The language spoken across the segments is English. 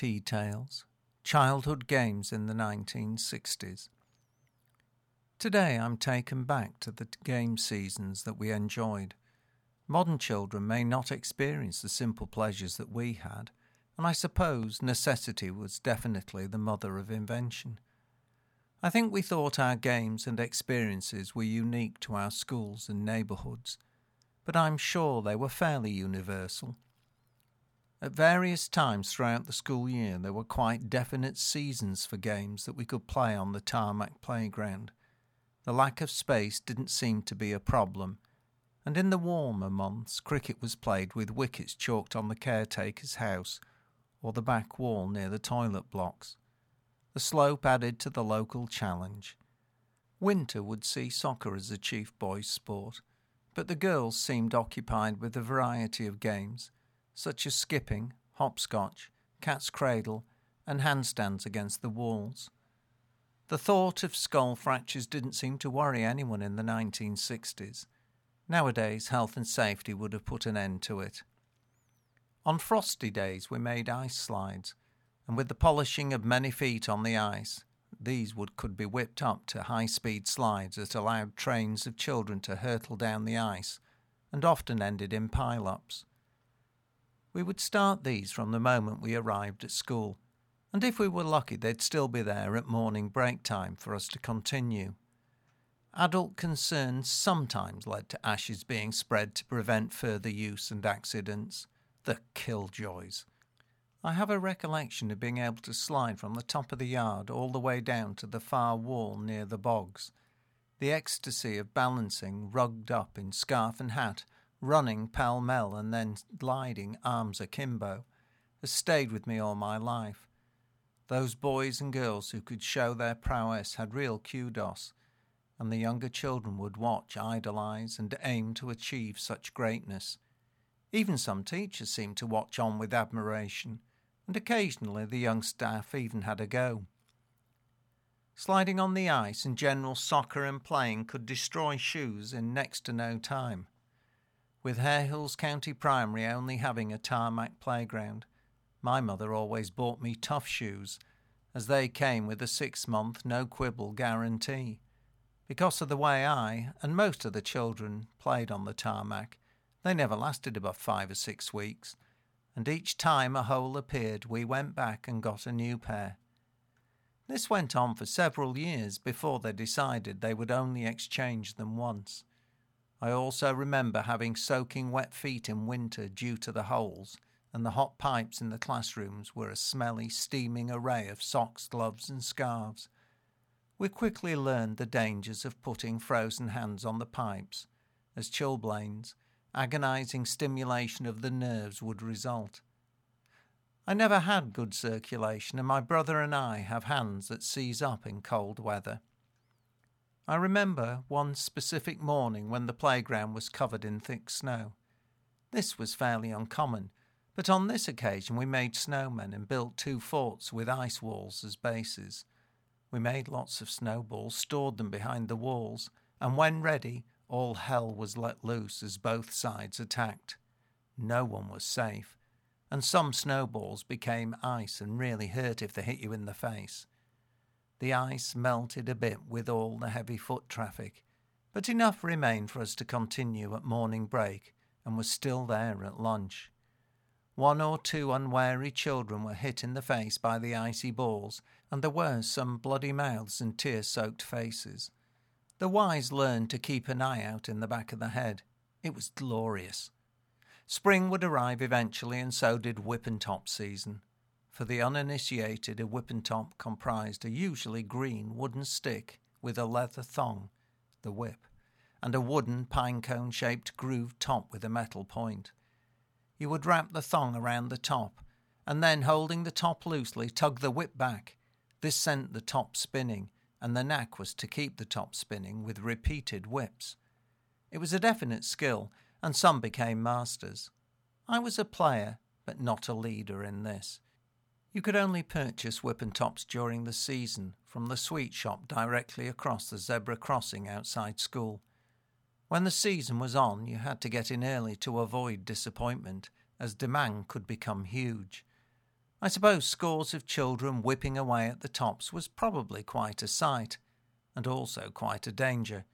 Tea Tales Childhood Games in the 1960s. Today I'm taken back to the game seasons that we enjoyed. Modern children may not experience the simple pleasures that we had, and I suppose necessity was definitely the mother of invention. I think we thought our games and experiences were unique to our schools and neighbourhoods, but I'm sure they were fairly universal. At various times throughout the school year, there were quite definite seasons for games that we could play on the tarmac playground. The lack of space didn't seem to be a problem, and in the warmer months, cricket was played with wickets chalked on the caretaker's house or the back wall near the toilet blocks. The slope added to the local challenge. Winter would see soccer as the chief boys' sport, but the girls seemed occupied with a variety of games such as skipping, hopscotch, cat's cradle, and handstands against the walls. The thought of skull fractures didn't seem to worry anyone in the 1960s. Nowadays, health and safety would have put an end to it. On frosty days, we made ice slides, and with the polishing of many feet on the ice, these would, could be whipped up to high speed slides that allowed trains of children to hurtle down the ice and often ended in pile ups. We would start these from the moment we arrived at school, and if we were lucky, they'd still be there at morning break time for us to continue. Adult concerns sometimes led to ashes being spread to prevent further use and accidents. The killjoys. I have a recollection of being able to slide from the top of the yard all the way down to the far wall near the bogs. The ecstasy of balancing, rugged up in scarf and hat, running pell mell and then gliding arms akimbo, has stayed with me all my life. Those boys and girls who could show their prowess had real kudos, and the younger children would watch, idolize, and aim to achieve such greatness. Even some teachers seemed to watch on with admiration, and occasionally the young staff even had a go. Sliding on the ice and general soccer and playing could destroy shoes in next to no time with Hare Hills County Primary only having a tarmac playground. My mother always bought me tough shoes, as they came with a six month no quibble guarantee. Because of the way I, and most of the children, played on the tarmac, they never lasted above five or six weeks, and each time a hole appeared, we went back and got a new pair. This went on for several years before they decided they would only exchange them once. I also remember having soaking wet feet in winter due to the holes, and the hot pipes in the classrooms were a smelly, steaming array of socks, gloves, and scarves. We quickly learned the dangers of putting frozen hands on the pipes, as chilblains, agonizing stimulation of the nerves would result. I never had good circulation, and my brother and I have hands that seize up in cold weather. I remember one specific morning when the playground was covered in thick snow. This was fairly uncommon, but on this occasion we made snowmen and built two forts with ice walls as bases. We made lots of snowballs, stored them behind the walls, and when ready, all hell was let loose as both sides attacked. No one was safe, and some snowballs became ice and really hurt if they hit you in the face. The ice melted a bit with all the heavy foot traffic, but enough remained for us to continue at morning break and was still there at lunch. One or two unwary children were hit in the face by the icy balls, and there were some bloody mouths and tear soaked faces. The wise learned to keep an eye out in the back of the head. It was glorious. Spring would arrive eventually, and so did whip-n-top season. For the uninitiated, a whipping top comprised a usually green wooden stick with a leather thong, the whip, and a wooden pine cone shaped grooved top with a metal point. You would wrap the thong around the top, and then, holding the top loosely, tug the whip back. This sent the top spinning, and the knack was to keep the top spinning with repeated whips. It was a definite skill, and some became masters. I was a player, but not a leader in this. You could only purchase whip-n-top's during the season from the sweet shop directly across the zebra crossing outside school. When the season was on, you had to get in early to avoid disappointment, as demand could become huge. I suppose scores of children whipping away at the tops was probably quite a sight, and also quite a danger,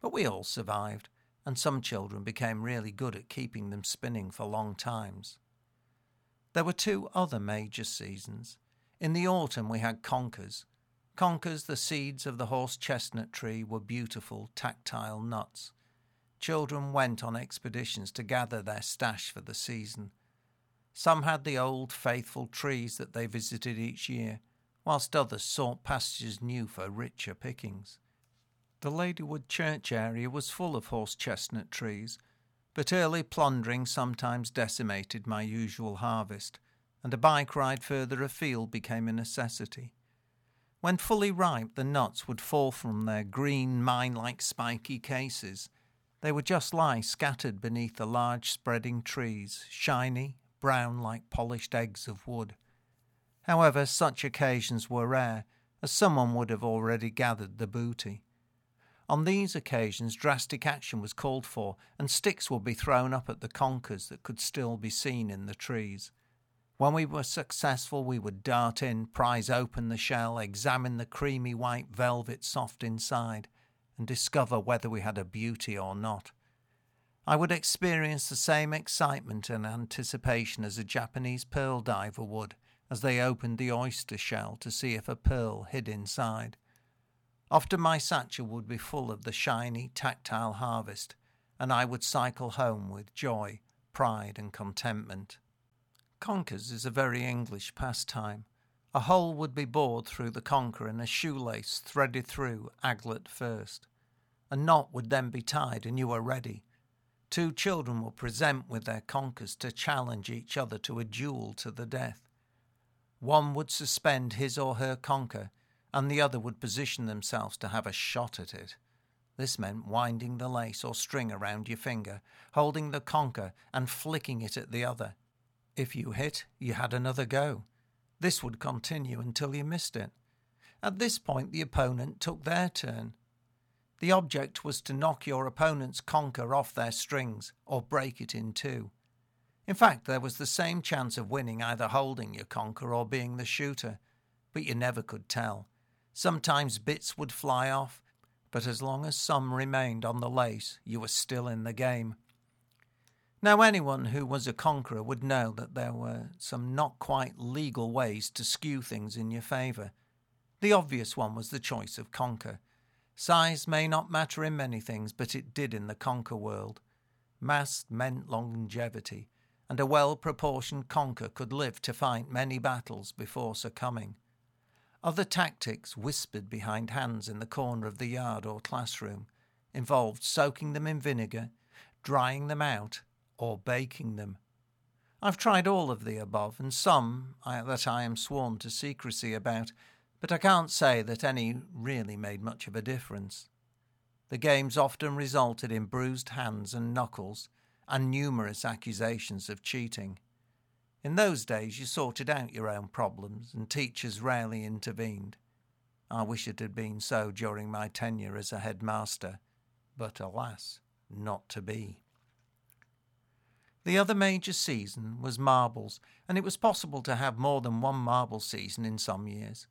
but we all survived, and some children became really good at keeping them spinning for long times. There were two other major seasons. In the autumn we had conkers. Conkers, the seeds of the horse chestnut tree, were beautiful, tactile nuts. Children went on expeditions to gather their stash for the season. Some had the old faithful trees that they visited each year, whilst others sought pastures new for richer pickings. The Ladywood church area was full of horse chestnut trees, but early plundering sometimes decimated my usual harvest, and a bike ride further afield became a necessity. When fully ripe, the nuts would fall from their green, mine like spiky cases. They would just lie scattered beneath the large spreading trees, shiny, brown like polished eggs of wood. However, such occasions were rare, as someone would have already gathered the booty. On these occasions, drastic action was called for, and sticks would be thrown up at the conkers that could still be seen in the trees. When we were successful, we would dart in, prise open the shell, examine the creamy white velvet soft inside, and discover whether we had a beauty or not. I would experience the same excitement and anticipation as a Japanese pearl diver would as they opened the oyster shell to see if a pearl hid inside. Often my satchel would be full of the shiny, tactile harvest, and I would cycle home with joy, pride, and contentment. Conkers is a very English pastime. A hole would be bored through the conker and a shoelace threaded through aglet first. A knot would then be tied and you were ready. Two children will present with their conkers to challenge each other to a duel to the death. One would suspend his or her conker, and the other would position themselves to have a shot at it. This meant winding the lace or string around your finger, holding the conker, and flicking it at the other. If you hit, you had another go. This would continue until you missed it. At this point, the opponent took their turn. The object was to knock your opponent's conker off their strings or break it in two. In fact, there was the same chance of winning either holding your conker or being the shooter, but you never could tell. Sometimes bits would fly off, but as long as some remained on the lace, you were still in the game. Now, anyone who was a conqueror would know that there were some not quite legal ways to skew things in your favour. The obvious one was the choice of conker. Size may not matter in many things, but it did in the conker world. Mass meant longevity, and a well proportioned conker could live to fight many battles before succumbing. Other tactics, whispered behind hands in the corner of the yard or classroom, involved soaking them in vinegar, drying them out, or baking them. I've tried all of the above, and some I, that I am sworn to secrecy about but I can't say that any really made much of a difference. The games often resulted in bruised hands and knuckles and numerous accusations of cheating. In those days, you sorted out your own problems, and teachers rarely intervened. I wish it had been so during my tenure as a headmaster, but alas, not to be. The other major season was marbles, and it was possible to have more than one marble season in some years.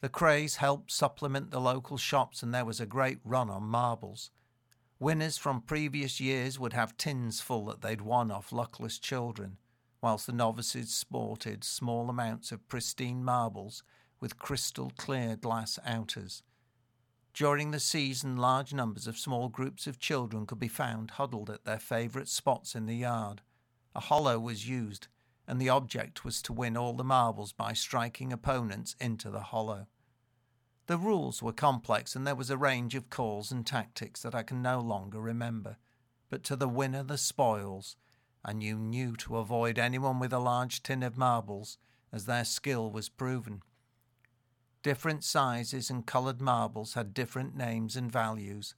The craze helped supplement the local shops, and there was a great run on marbles. Winners from previous years would have tins full that they'd won off luckless children, whilst the novices sported small amounts of pristine marbles with crystal clear glass outers. During the season, large numbers of small groups of children could be found huddled at their favourite spots in the yard. A hollow was used, and the object was to win all the marbles by striking opponents into the hollow. The rules were complex, and there was a range of calls and tactics that I can no longer remember. But to the winner the spoils, and you knew to avoid anyone with a large tin of marbles, as their skill was proven. Different sizes and coloured marbles had different names and values,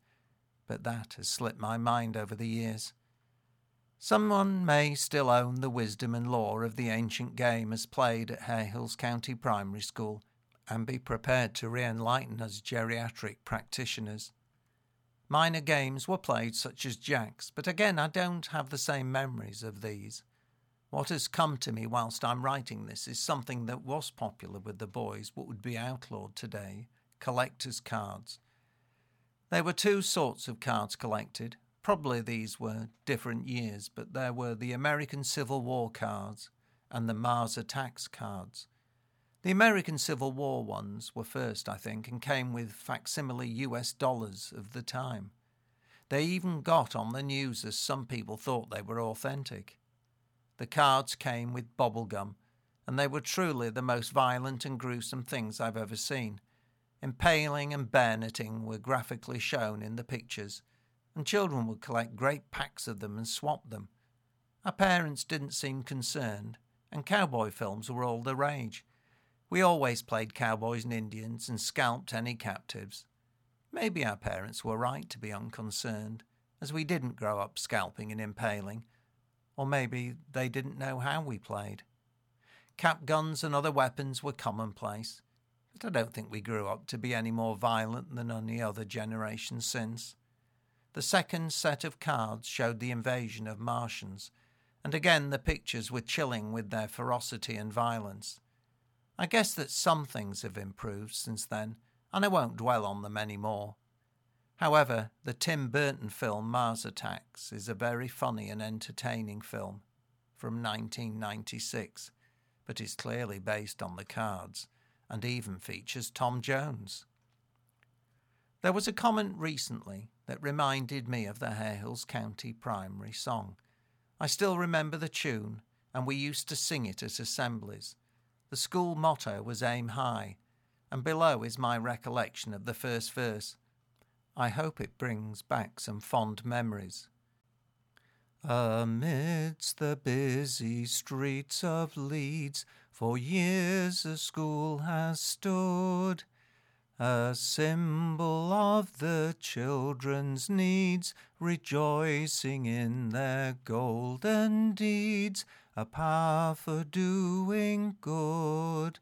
but that has slipped my mind over the years. Someone may still own the wisdom and lore of the ancient game as played at Hare Hills County Primary School and be prepared to re enlighten us geriatric practitioners. Minor games were played such as jacks, but again I don't have the same memories of these. What has come to me whilst I'm writing this is something that was popular with the boys but would be outlawed today collector's cards. There were two sorts of cards collected. Probably these were different years, but there were the American Civil War cards and the Mars Attacks cards. The American Civil War ones were first, I think, and came with facsimile US dollars of the time. They even got on the news as some people thought they were authentic. The cards came with bubblegum, and they were truly the most violent and gruesome things I've ever seen. Impaling and bayoneting were graphically shown in the pictures, and children would collect great packs of them and swap them. Our parents didn't seem concerned, and cowboy films were all the rage. We always played cowboys and Indians and scalped any captives. Maybe our parents were right to be unconcerned, as we didn't grow up scalping and impaling, or maybe they didn't know how we played. Cap guns and other weapons were commonplace, but I don't think we grew up to be any more violent than any other generation since. The second set of cards showed the invasion of Martians, and again the pictures were chilling with their ferocity and violence. I guess that some things have improved since then, and I won't dwell on them any more. However, the Tim Burton film Mars Attacks is a very funny and entertaining film from 1996, but is clearly based on the cards and even features Tom Jones. There was a comment recently that reminded me of the Hare Hills County Primary song. I still remember the tune, and we used to sing it at assemblies. The school motto was Aim High, and below is my recollection of the first verse. I hope it brings back some fond memories. Amidst the busy streets of Leeds, for years a school has stood a symbol of the children's needs, rejoicing in their golden deeds, a power for doing good.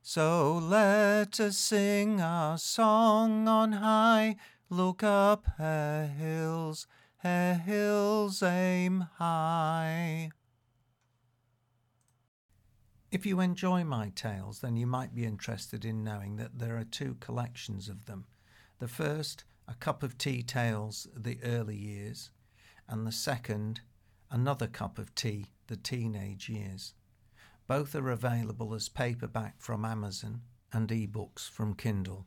So let us sing our song on high, look up Hare Hills, Hare Hills aim high. If you enjoy my tales, then you might be interested in knowing that there are two collections of them. The first, A Cup of Tea Tales, The Early Years, and the second, Another Cup of Tea, The Teenage Years. Both are available as paperback from Amazon and ebooks from Kindle.